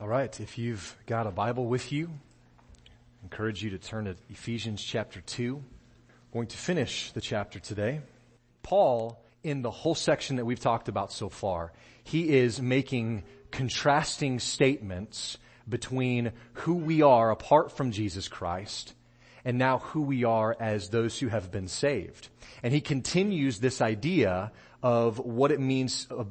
All right, if you've got a Bible with you, I encourage you to turn to Ephesians chapter 2. We're going to finish the chapter today. Paul, in the whole section that we've talked about so far, he is making contrasting statements between who we are apart from Jesus Christ and now who we are as those who have been saved. And he continues this idea of what it means uh,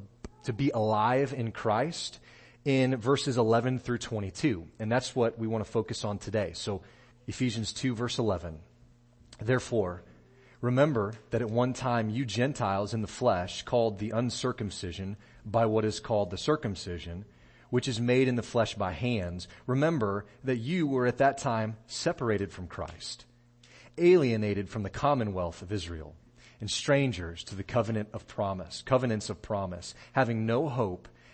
to be alive in Christ in verses 11 through 22. And that's what we want to focus on today. So Ephesians 2 verse 11. Therefore, remember that at one time you Gentiles in the flesh called the uncircumcision by what is called the circumcision, which is made in the flesh by hands. Remember that you were at that time separated from Christ, alienated from the commonwealth of Israel, and strangers to the covenant of promise, covenants of promise, having no hope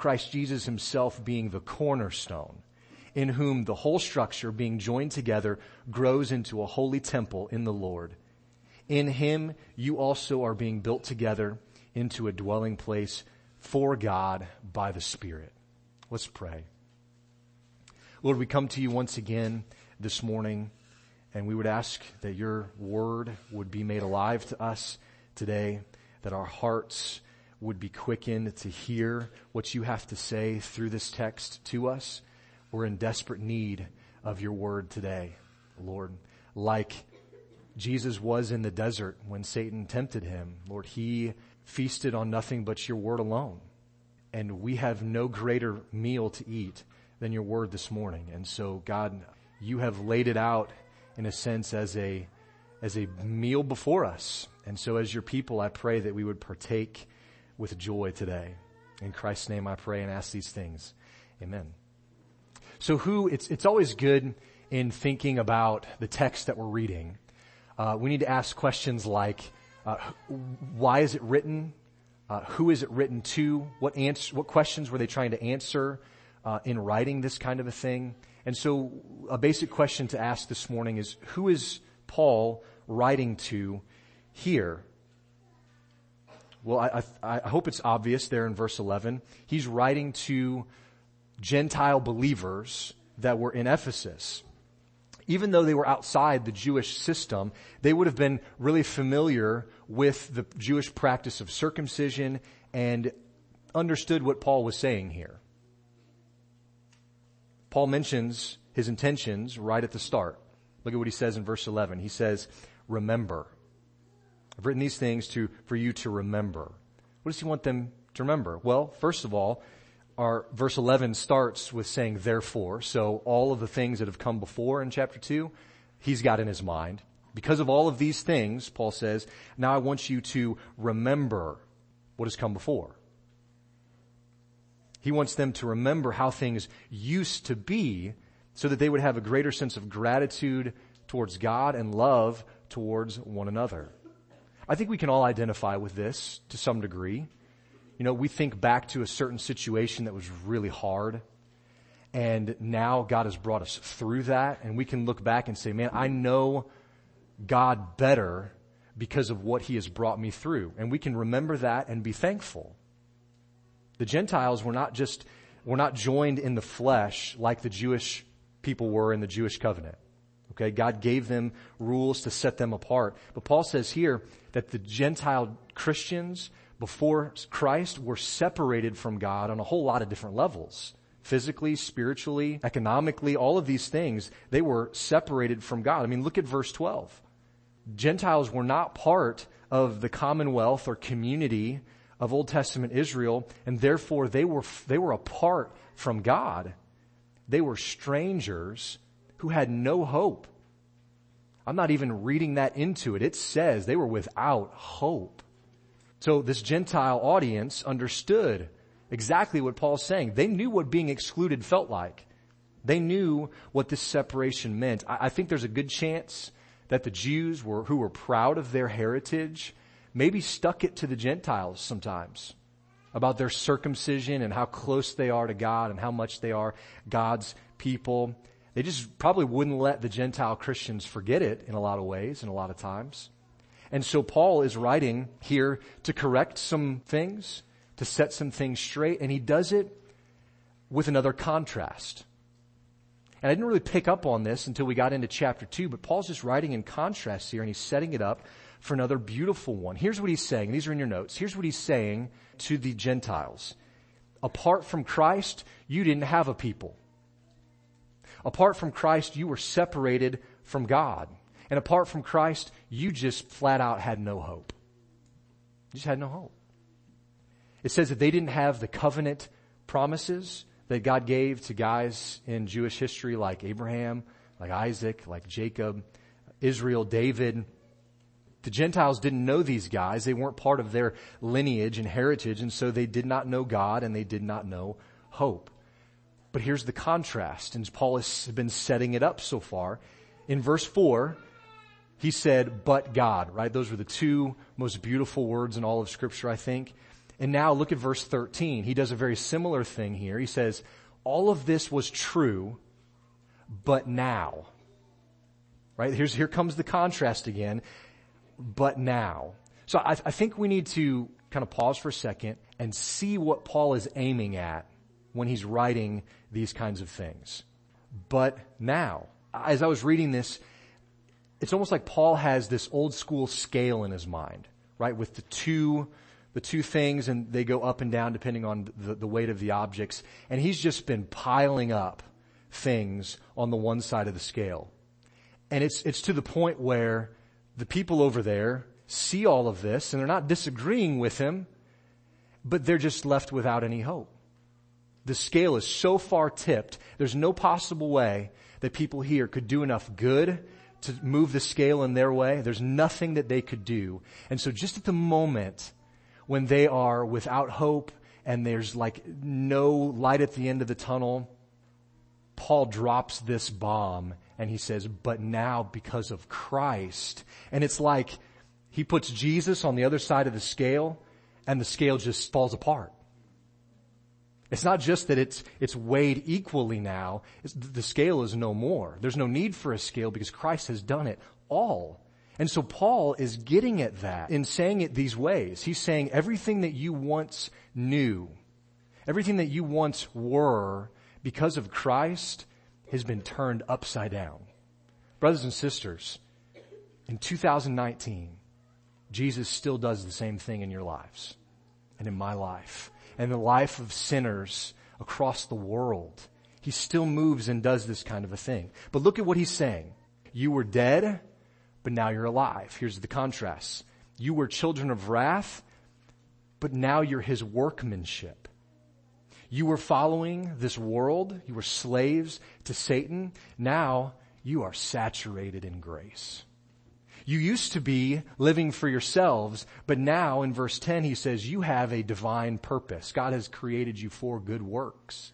Christ Jesus himself being the cornerstone, in whom the whole structure being joined together grows into a holy temple in the Lord. In him you also are being built together into a dwelling place for God by the Spirit. Let's pray. Lord, we come to you once again this morning and we would ask that your word would be made alive to us today, that our hearts would be quickened to hear what you have to say through this text to us. We're in desperate need of your word today, Lord. Like Jesus was in the desert when Satan tempted him, Lord, he feasted on nothing but your word alone. And we have no greater meal to eat than your word this morning. And so God, you have laid it out in a sense as a, as a meal before us. And so as your people, I pray that we would partake with joy today. In Christ's name I pray and ask these things. Amen. So who, it's, it's always good in thinking about the text that we're reading. Uh, we need to ask questions like, uh, why is it written? Uh, who is it written to? What answer, what questions were they trying to answer uh, in writing this kind of a thing? And so a basic question to ask this morning is, who is Paul writing to here? Well, I, I, I hope it's obvious there in verse 11. He's writing to Gentile believers that were in Ephesus. Even though they were outside the Jewish system, they would have been really familiar with the Jewish practice of circumcision and understood what Paul was saying here. Paul mentions his intentions right at the start. Look at what he says in verse 11. He says, remember. I've written these things to, for you to remember. What does he want them to remember? Well, first of all, our verse 11 starts with saying therefore. So all of the things that have come before in chapter 2, he's got in his mind. Because of all of these things, Paul says, now I want you to remember what has come before. He wants them to remember how things used to be so that they would have a greater sense of gratitude towards God and love towards one another. I think we can all identify with this to some degree. You know, we think back to a certain situation that was really hard and now God has brought us through that and we can look back and say, man, I know God better because of what he has brought me through. And we can remember that and be thankful. The Gentiles were not just, were not joined in the flesh like the Jewish people were in the Jewish covenant. Okay, God gave them rules to set them apart. But Paul says here that the Gentile Christians before Christ were separated from God on a whole lot of different levels. physically, spiritually, economically, all of these things, they were separated from God. I mean, look at verse 12. Gentiles were not part of the commonwealth or community of Old Testament Israel, and therefore they were, they were apart from God. They were strangers who had no hope. I'm not even reading that into it. It says they were without hope. So this Gentile audience understood exactly what Paul's saying. They knew what being excluded felt like. They knew what this separation meant. I, I think there's a good chance that the Jews were, who were proud of their heritage maybe stuck it to the Gentiles sometimes about their circumcision and how close they are to God and how much they are God's people. They just probably wouldn't let the Gentile Christians forget it in a lot of ways and a lot of times. And so Paul is writing here to correct some things, to set some things straight, and he does it with another contrast. And I didn't really pick up on this until we got into chapter two, but Paul's just writing in contrast here and he's setting it up for another beautiful one. Here's what he's saying. These are in your notes. Here's what he's saying to the Gentiles. Apart from Christ, you didn't have a people. Apart from Christ, you were separated from God. And apart from Christ, you just flat out had no hope. You just had no hope. It says that they didn't have the covenant promises that God gave to guys in Jewish history like Abraham, like Isaac, like Jacob, Israel, David. The Gentiles didn't know these guys. They weren't part of their lineage and heritage, and so they did not know God and they did not know hope. But here's the contrast, and Paul has been setting it up so far. In verse 4, he said, but God, right? Those were the two most beautiful words in all of scripture, I think. And now look at verse 13. He does a very similar thing here. He says, all of this was true, but now. Right? Here's, here comes the contrast again but now. So I, I think we need to kind of pause for a second and see what Paul is aiming at when he's writing these kinds of things. But now, as I was reading this, it's almost like Paul has this old school scale in his mind, right? With the two, the two things and they go up and down depending on the, the weight of the objects. And he's just been piling up things on the one side of the scale. And it's, it's to the point where the people over there see all of this and they're not disagreeing with him, but they're just left without any hope. The scale is so far tipped, there's no possible way that people here could do enough good to move the scale in their way. There's nothing that they could do. And so just at the moment when they are without hope and there's like no light at the end of the tunnel, Paul drops this bomb and he says, but now because of Christ. And it's like he puts Jesus on the other side of the scale and the scale just falls apart. It's not just that it's, it's weighed equally now. It's, the scale is no more. There's no need for a scale because Christ has done it all. And so Paul is getting at that in saying it these ways. He's saying everything that you once knew, everything that you once were because of Christ has been turned upside down. Brothers and sisters, in 2019, Jesus still does the same thing in your lives and in my life and the life of sinners across the world. He still moves and does this kind of a thing. But look at what he's saying. You were dead, but now you're alive. Here's the contrast. You were children of wrath, but now you're his workmanship. You were following this world. You were slaves to Satan. Now you are saturated in grace. You used to be living for yourselves, but now in verse 10 he says you have a divine purpose. God has created you for good works.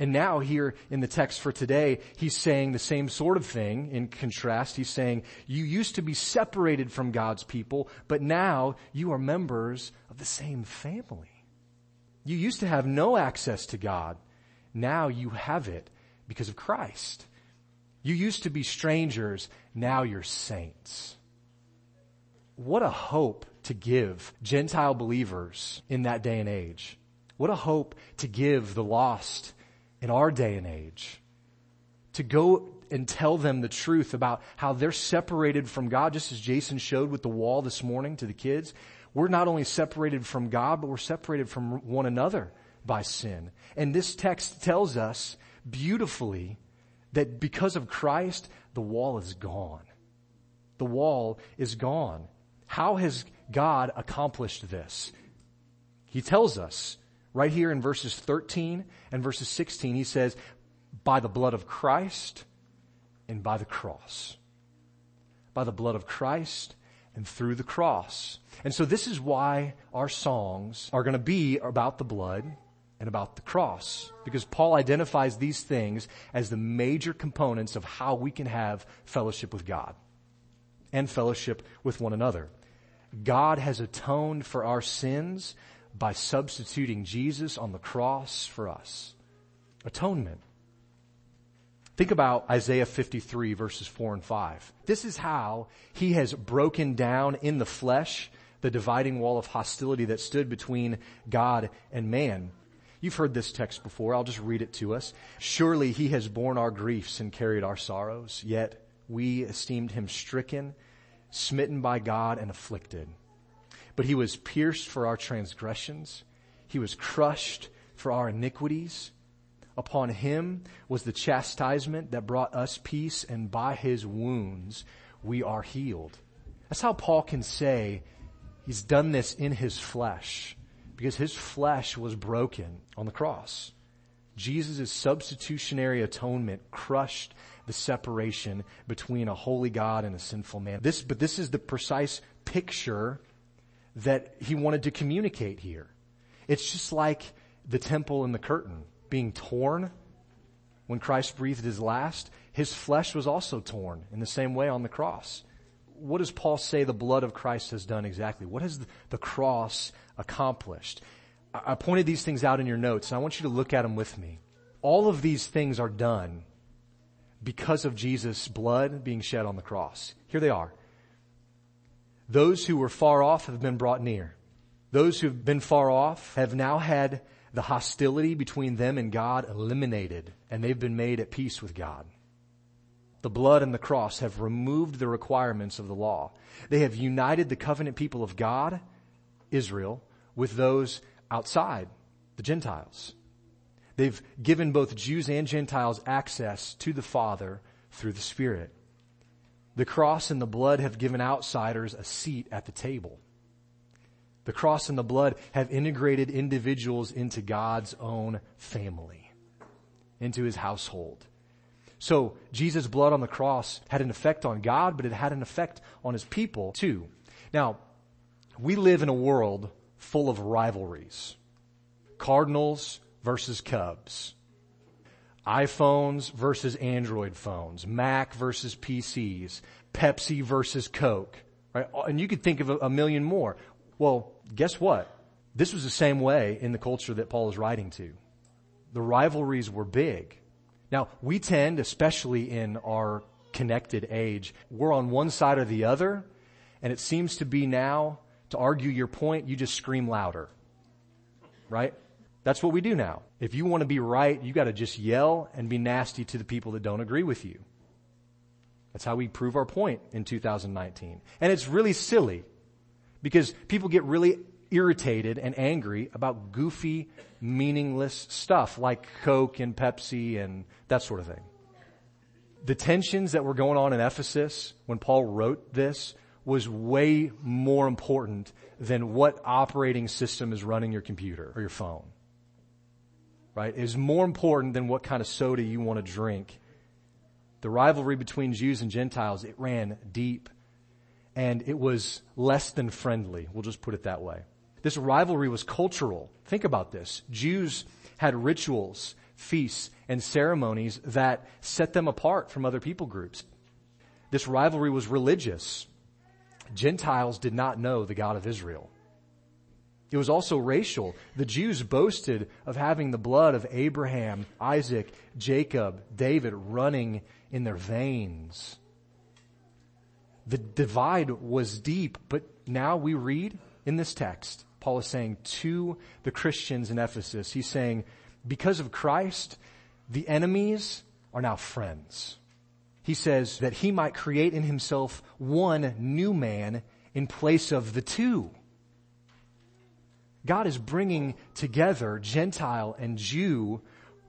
And now here in the text for today, he's saying the same sort of thing in contrast. He's saying you used to be separated from God's people, but now you are members of the same family. You used to have no access to God. Now you have it because of Christ. You used to be strangers. Now you're saints. What a hope to give Gentile believers in that day and age. What a hope to give the lost in our day and age. To go and tell them the truth about how they're separated from God, just as Jason showed with the wall this morning to the kids we're not only separated from God, but we're separated from one another by sin. And this text tells us beautifully that because of Christ, the wall is gone. The wall is gone. How has God accomplished this? He tells us right here in verses 13 and verses 16, he says, by the blood of Christ and by the cross. By the blood of Christ and through the cross. And so this is why our songs are going to be about the blood and about the cross. Because Paul identifies these things as the major components of how we can have fellowship with God and fellowship with one another. God has atoned for our sins by substituting Jesus on the cross for us. Atonement. Think about Isaiah 53 verses 4 and 5. This is how he has broken down in the flesh the dividing wall of hostility that stood between God and man. You've heard this text before. I'll just read it to us. Surely he has borne our griefs and carried our sorrows, yet we esteemed him stricken, smitten by God and afflicted. But he was pierced for our transgressions. He was crushed for our iniquities. Upon him was the chastisement that brought us peace and by his wounds we are healed. That's how Paul can say he's done this in his flesh because his flesh was broken on the cross. Jesus' substitutionary atonement crushed the separation between a holy God and a sinful man. This, but this is the precise picture that he wanted to communicate here. It's just like the temple and the curtain being torn when Christ breathed his last. His flesh was also torn in the same way on the cross. What does Paul say the blood of Christ has done exactly? What has the cross accomplished. I pointed these things out in your notes and I want you to look at them with me. All of these things are done because of Jesus' blood being shed on the cross. Here they are. Those who were far off have been brought near. Those who've been far off have now had the hostility between them and God eliminated and they've been made at peace with God. The blood and the cross have removed the requirements of the law. They have united the covenant people of God, Israel, with those outside, the Gentiles. They've given both Jews and Gentiles access to the Father through the Spirit. The cross and the blood have given outsiders a seat at the table. The cross and the blood have integrated individuals into God's own family, into his household. So Jesus' blood on the cross had an effect on God, but it had an effect on his people too. Now, we live in a world full of rivalries. Cardinals versus Cubs. iPhones versus Android phones. Mac versus PCs. Pepsi versus Coke. Right? And you could think of a, million more. Well, guess what? This was the same way in the culture that Paul is writing to. The rivalries were big. Now, we tend, especially in our connected age, we're on one side or the other, and it seems to be now to argue your point, you just scream louder. Right? That's what we do now. If you want to be right, you got to just yell and be nasty to the people that don't agree with you. That's how we prove our point in 2019. And it's really silly because people get really irritated and angry about goofy, meaningless stuff like Coke and Pepsi and that sort of thing. The tensions that were going on in Ephesus when Paul wrote this was way more important than what operating system is running your computer or your phone. Right? It is more important than what kind of soda you want to drink. The rivalry between Jews and Gentiles, it ran deep and it was less than friendly. We'll just put it that way. This rivalry was cultural. Think about this. Jews had rituals, feasts, and ceremonies that set them apart from other people groups. This rivalry was religious. Gentiles did not know the God of Israel. It was also racial. The Jews boasted of having the blood of Abraham, Isaac, Jacob, David running in their veins. The divide was deep, but now we read in this text, Paul is saying to the Christians in Ephesus, he's saying, because of Christ, the enemies are now friends he says that he might create in himself one new man in place of the two. God is bringing together Gentile and Jew,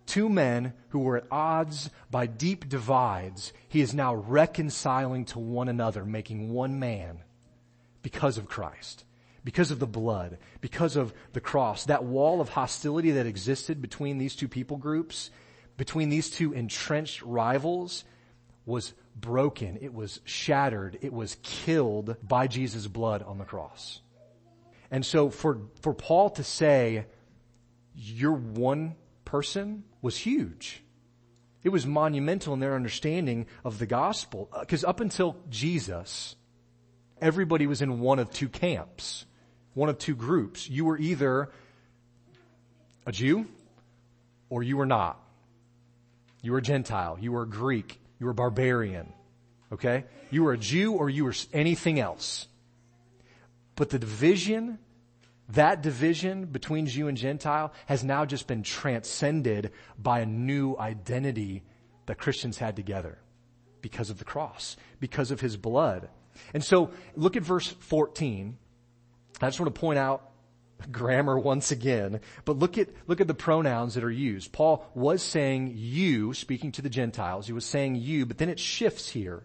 two men who were at odds by deep divides. He is now reconciling to one another, making one man because of Christ, because of the blood, because of the cross. That wall of hostility that existed between these two people groups, between these two entrenched rivals, was broken. It was shattered. It was killed by Jesus' blood on the cross. And so for, for Paul to say, you're one person was huge. It was monumental in their understanding of the gospel. Because uh, up until Jesus, everybody was in one of two camps, one of two groups. You were either a Jew or you were not. You were Gentile. You were Greek. You were barbarian. Okay? You were a Jew or you were anything else. But the division, that division between Jew and Gentile has now just been transcended by a new identity that Christians had together because of the cross, because of his blood. And so look at verse 14. I just want to point out grammar once again, but look at, look at the pronouns that are used. Paul was saying you, speaking to the Gentiles. He was saying you, but then it shifts here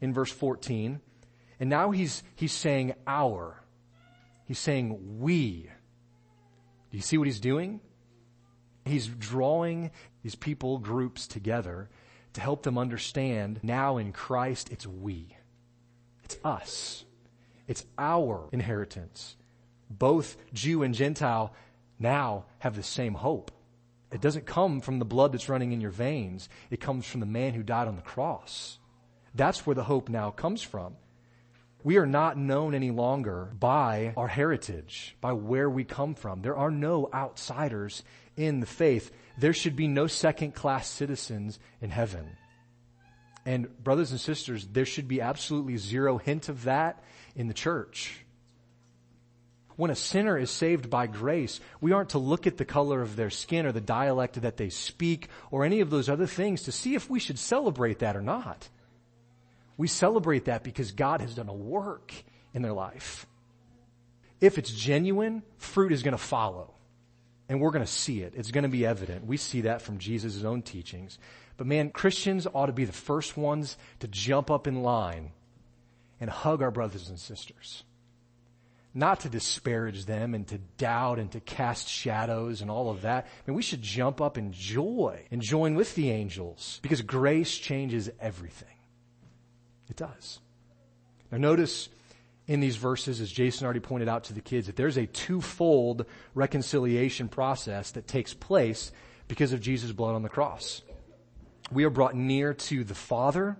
in verse 14. And now he's, he's saying our. He's saying we. Do you see what he's doing? He's drawing these people groups together to help them understand now in Christ it's we. It's us. It's our inheritance. Both Jew and Gentile now have the same hope. It doesn't come from the blood that's running in your veins. It comes from the man who died on the cross. That's where the hope now comes from. We are not known any longer by our heritage, by where we come from. There are no outsiders in the faith. There should be no second class citizens in heaven. And brothers and sisters, there should be absolutely zero hint of that in the church. When a sinner is saved by grace, we aren't to look at the color of their skin or the dialect that they speak or any of those other things to see if we should celebrate that or not. We celebrate that because God has done a work in their life. If it's genuine, fruit is going to follow. And we're going to see it. It's going to be evident. We see that from Jesus' own teachings. But man, Christians ought to be the first ones to jump up in line and hug our brothers and sisters. Not to disparage them and to doubt and to cast shadows and all of that. I mean, we should jump up in joy and join with the angels because grace changes everything. It does. Now notice in these verses, as Jason already pointed out to the kids, that there's a twofold reconciliation process that takes place because of Jesus' blood on the cross. We are brought near to the Father,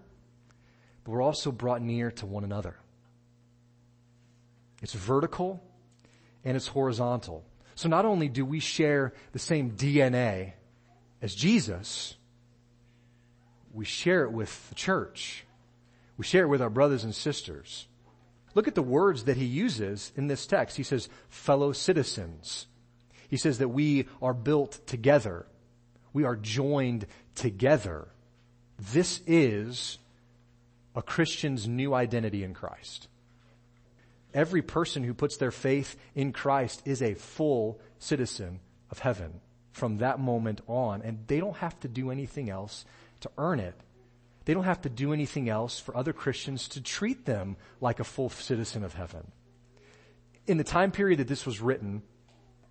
but we're also brought near to one another. It's vertical and it's horizontal. So not only do we share the same DNA as Jesus, we share it with the church. We share it with our brothers and sisters. Look at the words that he uses in this text. He says, fellow citizens. He says that we are built together. We are joined together. This is a Christian's new identity in Christ. Every person who puts their faith in Christ is a full citizen of heaven from that moment on, and they don't have to do anything else to earn it. They don't have to do anything else for other Christians to treat them like a full citizen of heaven. In the time period that this was written,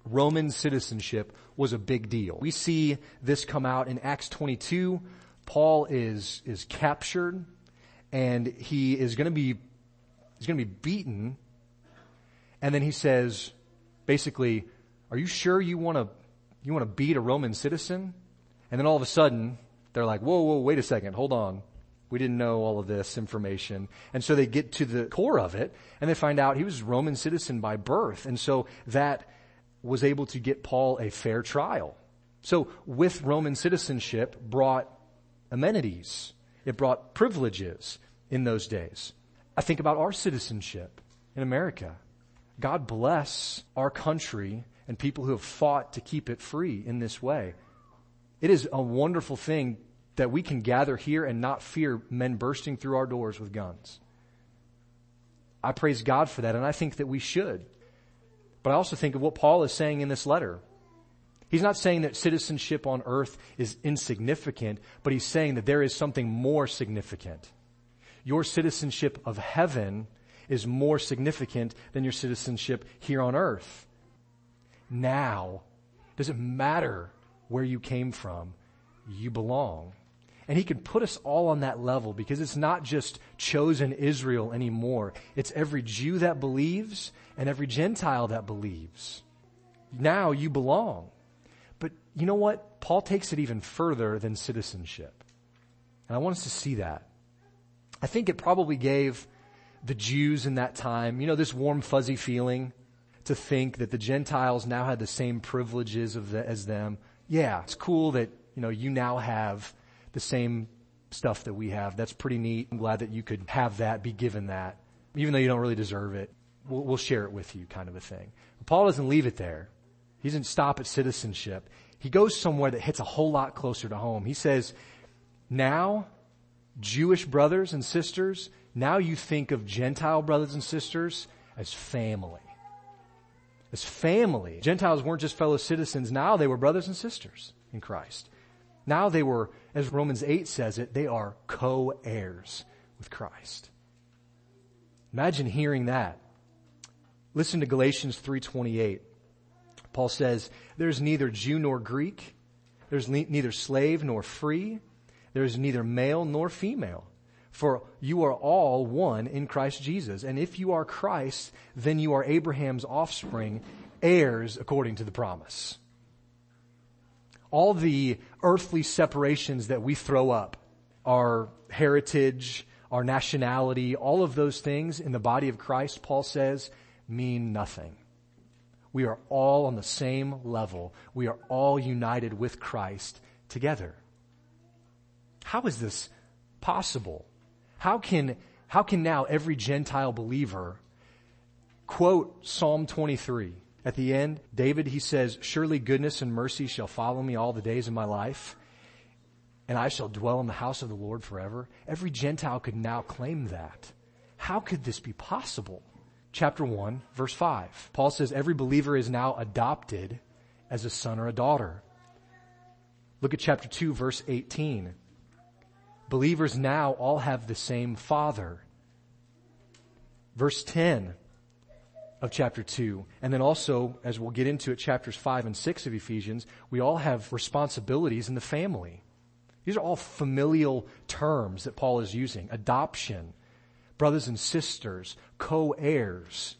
Roman citizenship was a big deal. We see this come out in Acts 22. Paul is, is captured and he is going to be, he's going to be beaten. And then he says, basically, are you sure you want to, you want to beat a Roman citizen? And then all of a sudden, they're like, whoa, whoa, wait a second, hold on. We didn't know all of this information. And so they get to the core of it and they find out he was Roman citizen by birth. And so that was able to get Paul a fair trial. So with Roman citizenship brought amenities. It brought privileges in those days. I think about our citizenship in America. God bless our country and people who have fought to keep it free in this way. It is a wonderful thing that we can gather here and not fear men bursting through our doors with guns. I praise God for that, and I think that we should. But I also think of what Paul is saying in this letter. He's not saying that citizenship on earth is insignificant, but he's saying that there is something more significant. Your citizenship of heaven is more significant than your citizenship here on earth. Now, does it matter where you came from? You belong. And he can put us all on that level because it's not just chosen Israel anymore. It's every Jew that believes and every Gentile that believes. Now you belong. But you know what? Paul takes it even further than citizenship. And I want us to see that. I think it probably gave the Jews in that time, you know, this warm fuzzy feeling to think that the Gentiles now had the same privileges the, as them. Yeah, it's cool that, you know, you now have the same stuff that we have. That's pretty neat. I'm glad that you could have that, be given that, even though you don't really deserve it. We'll, we'll share it with you kind of a thing. But Paul doesn't leave it there. He doesn't stop at citizenship. He goes somewhere that hits a whole lot closer to home. He says, now, Jewish brothers and sisters, now you think of Gentile brothers and sisters as family. As family. Gentiles weren't just fellow citizens. Now they were brothers and sisters in Christ. Now they were, as Romans 8 says it, they are co-heirs with Christ. Imagine hearing that. Listen to Galatians 3:28. Paul says, "There's neither Jew nor Greek, there's ne- neither slave nor free, there's neither male nor female, for you are all one in Christ Jesus. And if you are Christ, then you are Abraham's offspring, heirs according to the promise." all the earthly separations that we throw up, our heritage, our nationality, all of those things in the body of Christ, Paul says, mean nothing. We are all on the same level. We are all united with Christ together. How is this possible? How can, how can now every Gentile believer quote Psalm 23 at the end, David, he says, surely goodness and mercy shall follow me all the days of my life, and I shall dwell in the house of the Lord forever. Every Gentile could now claim that. How could this be possible? Chapter 1, verse 5. Paul says every believer is now adopted as a son or a daughter. Look at chapter 2, verse 18. Believers now all have the same father. Verse 10 of chapter 2. And then also, as we'll get into it, chapters 5 and 6 of Ephesians, we all have responsibilities in the family. These are all familial terms that Paul is using. Adoption, brothers and sisters, co-heirs.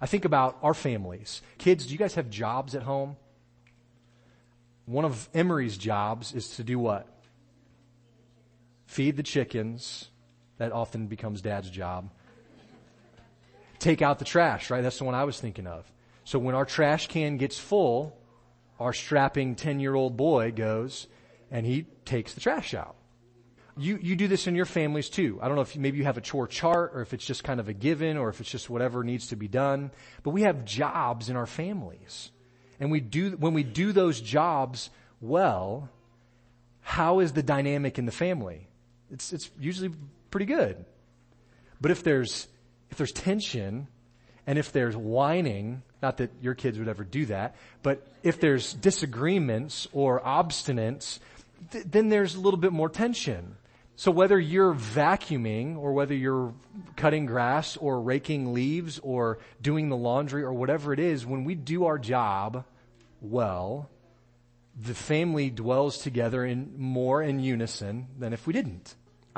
I think about our families. Kids, do you guys have jobs at home? One of Emery's jobs is to do what? Feed the chickens. That often becomes dad's job take out the trash, right? That's the one I was thinking of. So when our trash can gets full, our strapping 10 year old boy goes and he takes the trash out. You, you do this in your families too. I don't know if maybe you have a chore chart or if it's just kind of a given or if it's just whatever needs to be done. But we have jobs in our families. And we do, when we do those jobs well, how is the dynamic in the family? It's, it's usually pretty good. But if there's if there's tension and if there's whining, not that your kids would ever do that, but if there's disagreements or obstinance, th- then there's a little bit more tension. So whether you're vacuuming or whether you're cutting grass or raking leaves or doing the laundry or whatever it is, when we do our job well, the family dwells together in more in unison than if we didn't.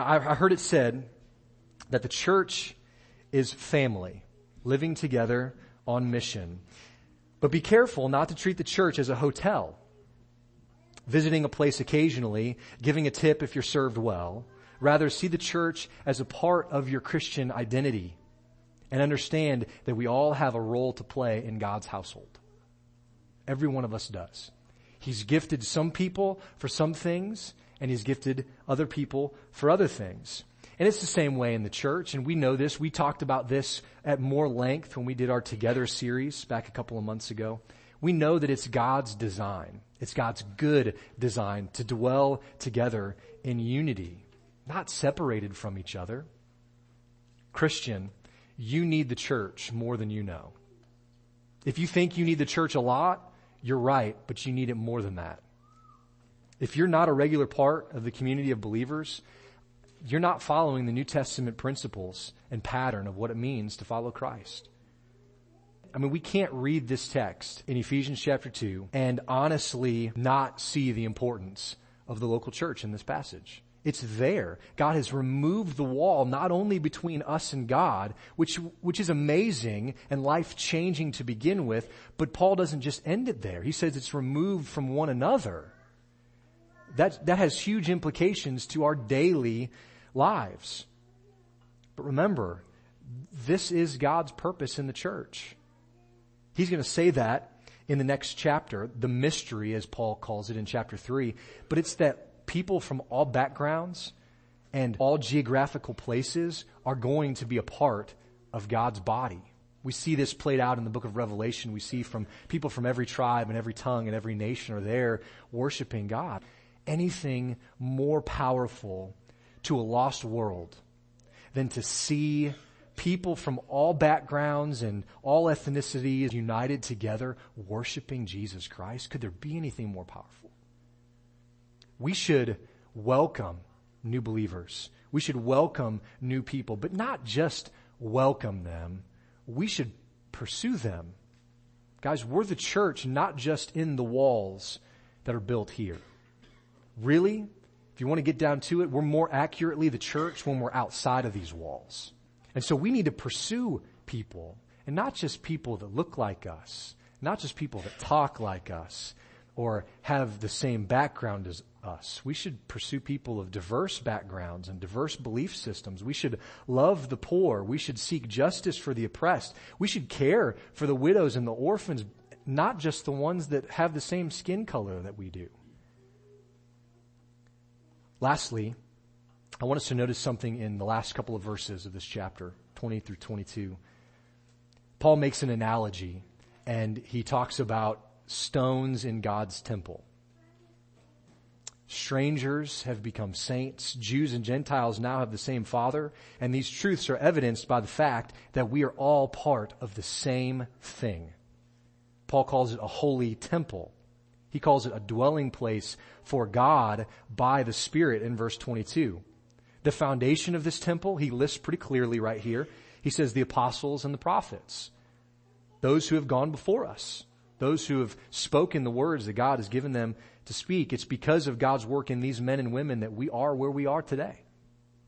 I, heard it said that the church is family, living together on mission. But be careful not to treat the church as a hotel. Visiting a place occasionally, giving a tip if you're served well. Rather, see the church as a part of your Christian identity and understand that we all have a role to play in God's household. Every one of us does. He's gifted some people for some things, and He's gifted other people for other things. And it's the same way in the church, and we know this. We talked about this at more length when we did our Together series back a couple of months ago. We know that it's God's design. It's God's good design to dwell together in unity, not separated from each other. Christian, you need the church more than you know. If you think you need the church a lot, you're right, but you need it more than that. If you're not a regular part of the community of believers, you're not following the New Testament principles and pattern of what it means to follow Christ. I mean, we can't read this text in Ephesians chapter 2 and honestly not see the importance of the local church in this passage. It's there. God has removed the wall not only between us and God, which, which is amazing and life changing to begin with, but Paul doesn't just end it there. He says it's removed from one another. That, that has huge implications to our daily lives. But remember, this is God's purpose in the church. He's going to say that in the next chapter, the mystery, as Paul calls it in chapter 3. But it's that people from all backgrounds and all geographical places are going to be a part of God's body. We see this played out in the book of Revelation. We see from people from every tribe and every tongue and every nation are there worshiping God. Anything more powerful to a lost world than to see people from all backgrounds and all ethnicities united together worshiping Jesus Christ? Could there be anything more powerful? We should welcome new believers. We should welcome new people, but not just welcome them. We should pursue them. Guys, we're the church, not just in the walls that are built here. Really, if you want to get down to it, we're more accurately the church when we're outside of these walls. And so we need to pursue people and not just people that look like us, not just people that talk like us or have the same background as us. We should pursue people of diverse backgrounds and diverse belief systems. We should love the poor. We should seek justice for the oppressed. We should care for the widows and the orphans, not just the ones that have the same skin color that we do. Lastly, I want us to notice something in the last couple of verses of this chapter, 20 through 22. Paul makes an analogy and he talks about stones in God's temple. Strangers have become saints. Jews and Gentiles now have the same Father. And these truths are evidenced by the fact that we are all part of the same thing. Paul calls it a holy temple. He calls it a dwelling place for God by the Spirit in verse 22. The foundation of this temple, he lists pretty clearly right here. He says the apostles and the prophets. Those who have gone before us. Those who have spoken the words that God has given them to speak. It's because of God's work in these men and women that we are where we are today.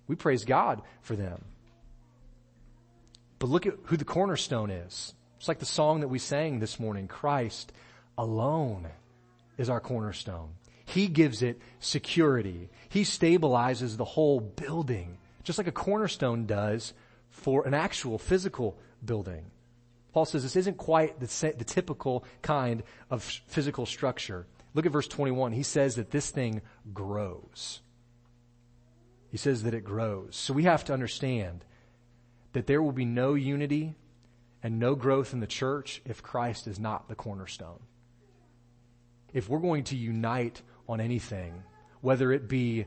We praise God for them. But look at who the cornerstone is. It's like the song that we sang this morning. Christ alone is our cornerstone. He gives it security. He stabilizes the whole building, just like a cornerstone does for an actual physical building. Paul says this isn't quite the, the typical kind of physical structure. Look at verse 21. He says that this thing grows. He says that it grows. So we have to understand that there will be no unity and no growth in the church if Christ is not the cornerstone. If we're going to unite on anything, whether it be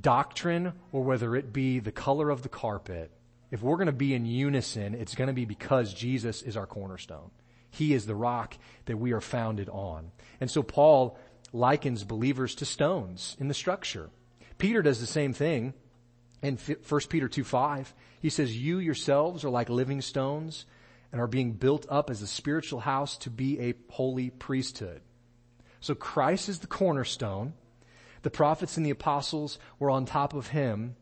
doctrine or whether it be the color of the carpet, if we're going to be in unison, it's going to be because Jesus is our cornerstone. He is the rock that we are founded on. And so Paul likens believers to stones in the structure. Peter does the same thing in 1 Peter 2 5. He says, You yourselves are like living stones and are being built up as a spiritual house to be a holy priesthood. So Christ is the cornerstone. The prophets and the apostles were on top of him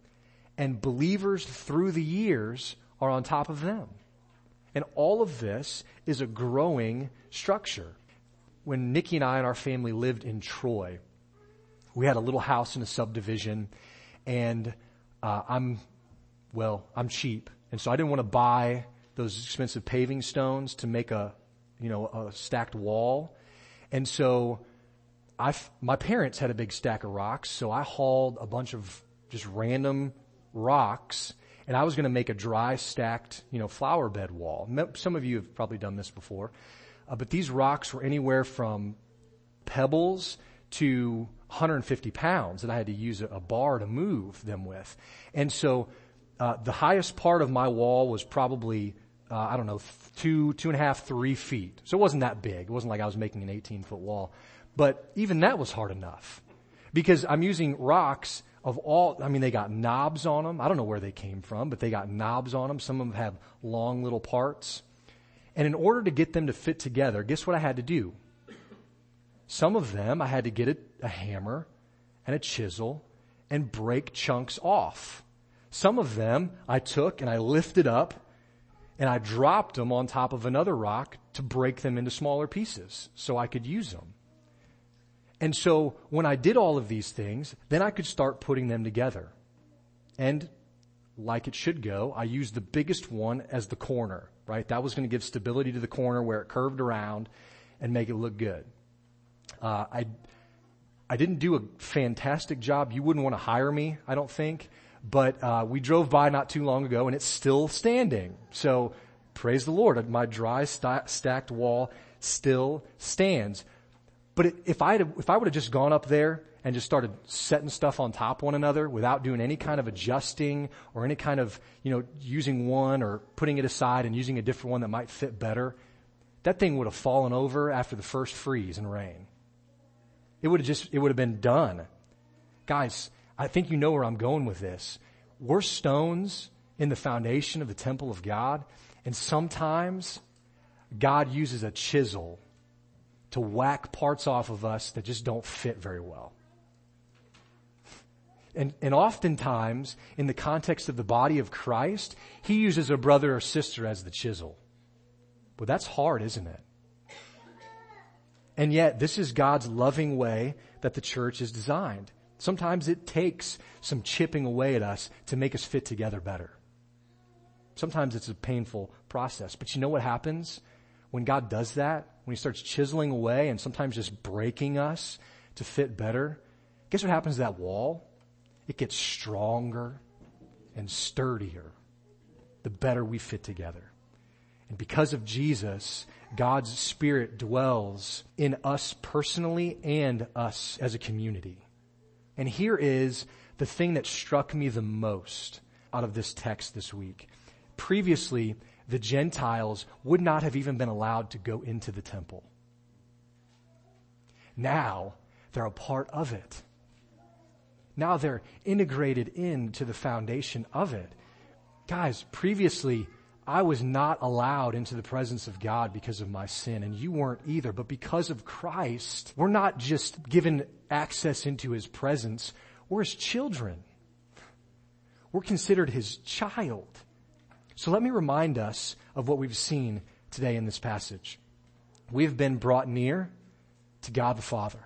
and believers through the years are on top of them. And all of this is a growing structure. When Nikki and I and our family lived in Troy, we had a little house in a subdivision and uh, I'm, well, I'm cheap. And so I didn't want to buy those expensive paving stones to make a, you know, a stacked wall. And so I, my parents had a big stack of rocks, so I hauled a bunch of just random rocks and I was going to make a dry stacked, you know, flower bed wall. Some of you have probably done this before. Uh, but these rocks were anywhere from pebbles to 150 pounds and I had to use a, a bar to move them with. And so, uh, the highest part of my wall was probably uh, I don't know, two, two and a half, three feet. So it wasn't that big. It wasn't like I was making an 18 foot wall. But even that was hard enough because I'm using rocks of all, I mean, they got knobs on them. I don't know where they came from, but they got knobs on them. Some of them have long little parts. And in order to get them to fit together, guess what I had to do? Some of them I had to get a, a hammer and a chisel and break chunks off. Some of them I took and I lifted up and I dropped them on top of another rock to break them into smaller pieces so I could use them. And so when I did all of these things, then I could start putting them together. And like it should go, I used the biggest one as the corner, right? That was going to give stability to the corner where it curved around and make it look good. Uh, I, I didn't do a fantastic job. You wouldn't want to hire me, I don't think. But uh, we drove by not too long ago, and it's still standing. So praise the Lord. My dry st- stacked wall still stands. But if I if I would have just gone up there and just started setting stuff on top one another without doing any kind of adjusting or any kind of you know using one or putting it aside and using a different one that might fit better, that thing would have fallen over after the first freeze and rain. It would have just it would have been done. Guys, I think you know where I'm going with this. We're stones in the foundation of the temple of God, and sometimes God uses a chisel to whack parts off of us that just don't fit very well. And, and oftentimes, in the context of the body of Christ, He uses a brother or sister as the chisel. Well, that's hard, isn't it? And yet, this is God's loving way that the church is designed. Sometimes it takes some chipping away at us to make us fit together better. Sometimes it's a painful process. But you know what happens when God does that? When He starts chiseling away and sometimes just breaking us to fit better? Guess what happens to that wall? It gets stronger and sturdier the better we fit together. And because of Jesus, God's Spirit dwells in us personally and us as a community. And here is the thing that struck me the most out of this text this week. Previously, the Gentiles would not have even been allowed to go into the temple. Now, they're a part of it. Now they're integrated into the foundation of it. Guys, previously, I was not allowed into the presence of God because of my sin, and you weren't either. But because of Christ, we're not just given access into His presence, we're His children. We're considered His child. So let me remind us of what we've seen today in this passage. We have been brought near to God the Father.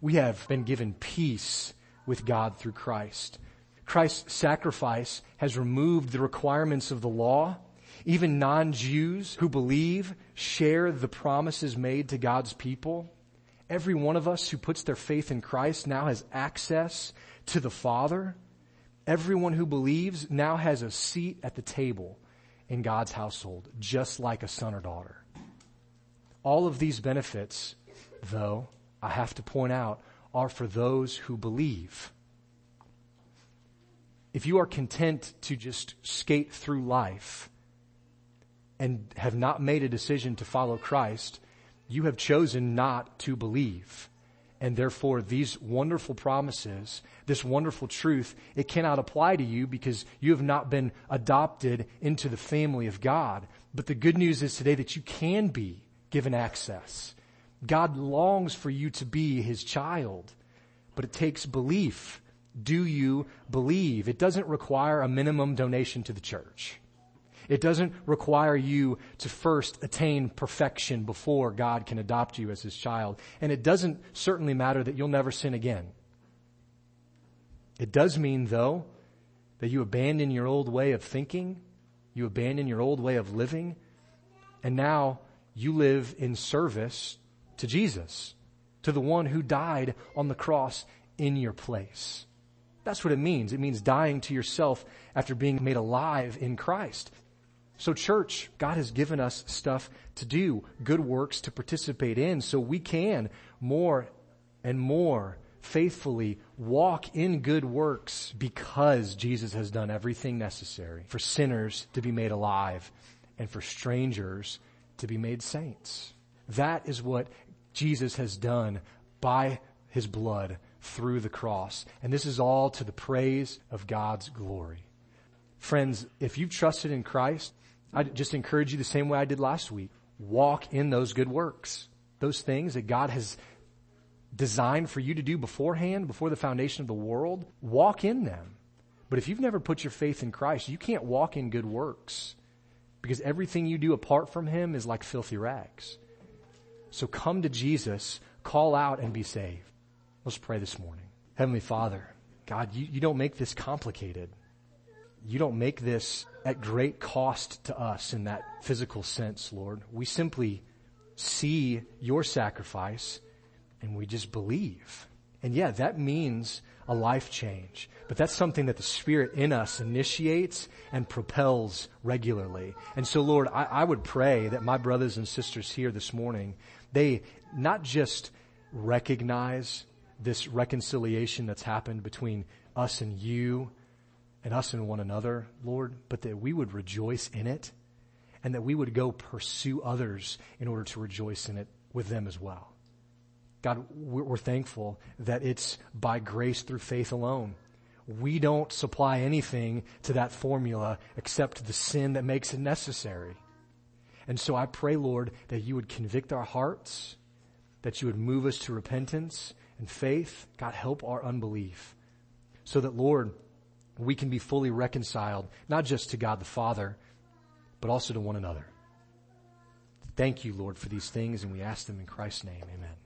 We have been given peace with God through Christ. Christ's sacrifice has removed the requirements of the law even non-Jews who believe share the promises made to God's people. Every one of us who puts their faith in Christ now has access to the Father. Everyone who believes now has a seat at the table in God's household, just like a son or daughter. All of these benefits, though, I have to point out, are for those who believe. If you are content to just skate through life and have not made a decision to follow Christ, you have chosen not to believe. And therefore, these wonderful promises, this wonderful truth, it cannot apply to you because you have not been adopted into the family of God. But the good news is today that you can be given access. God longs for you to be his child, but it takes belief. Do you believe? It doesn't require a minimum donation to the church. It doesn't require you to first attain perfection before God can adopt you as his child. And it doesn't certainly matter that you'll never sin again. It does mean, though, that you abandon your old way of thinking, you abandon your old way of living, and now you live in service to Jesus, to the one who died on the cross in your place. That's what it means. It means dying to yourself after being made alive in Christ. So church, God has given us stuff to do, good works to participate in, so we can more and more faithfully walk in good works because Jesus has done everything necessary for sinners to be made alive and for strangers to be made saints. That is what Jesus has done by his blood through the cross. And this is all to the praise of God's glory. Friends, if you've trusted in Christ, I just encourage you the same way I did last week. Walk in those good works. Those things that God has designed for you to do beforehand, before the foundation of the world. Walk in them. But if you've never put your faith in Christ, you can't walk in good works because everything you do apart from Him is like filthy rags. So come to Jesus, call out and be saved. Let's pray this morning. Heavenly Father, God, you, you don't make this complicated. You don't make this at great cost to us in that physical sense, Lord. We simply see your sacrifice and we just believe. And yeah, that means a life change. But that's something that the Spirit in us initiates and propels regularly. And so Lord, I, I, would pray that my brothers and sisters here this morning, they not just recognize this reconciliation that's happened between us and you and us and one another, Lord, but that we would rejoice in it and that we would go pursue others in order to rejoice in it with them as well. God, we're thankful that it's by grace through faith alone. We don't supply anything to that formula except the sin that makes it necessary. And so I pray, Lord, that you would convict our hearts, that you would move us to repentance and faith. God, help our unbelief so that, Lord, we can be fully reconciled, not just to God the Father, but also to one another. Thank you, Lord, for these things, and we ask them in Christ's name. Amen.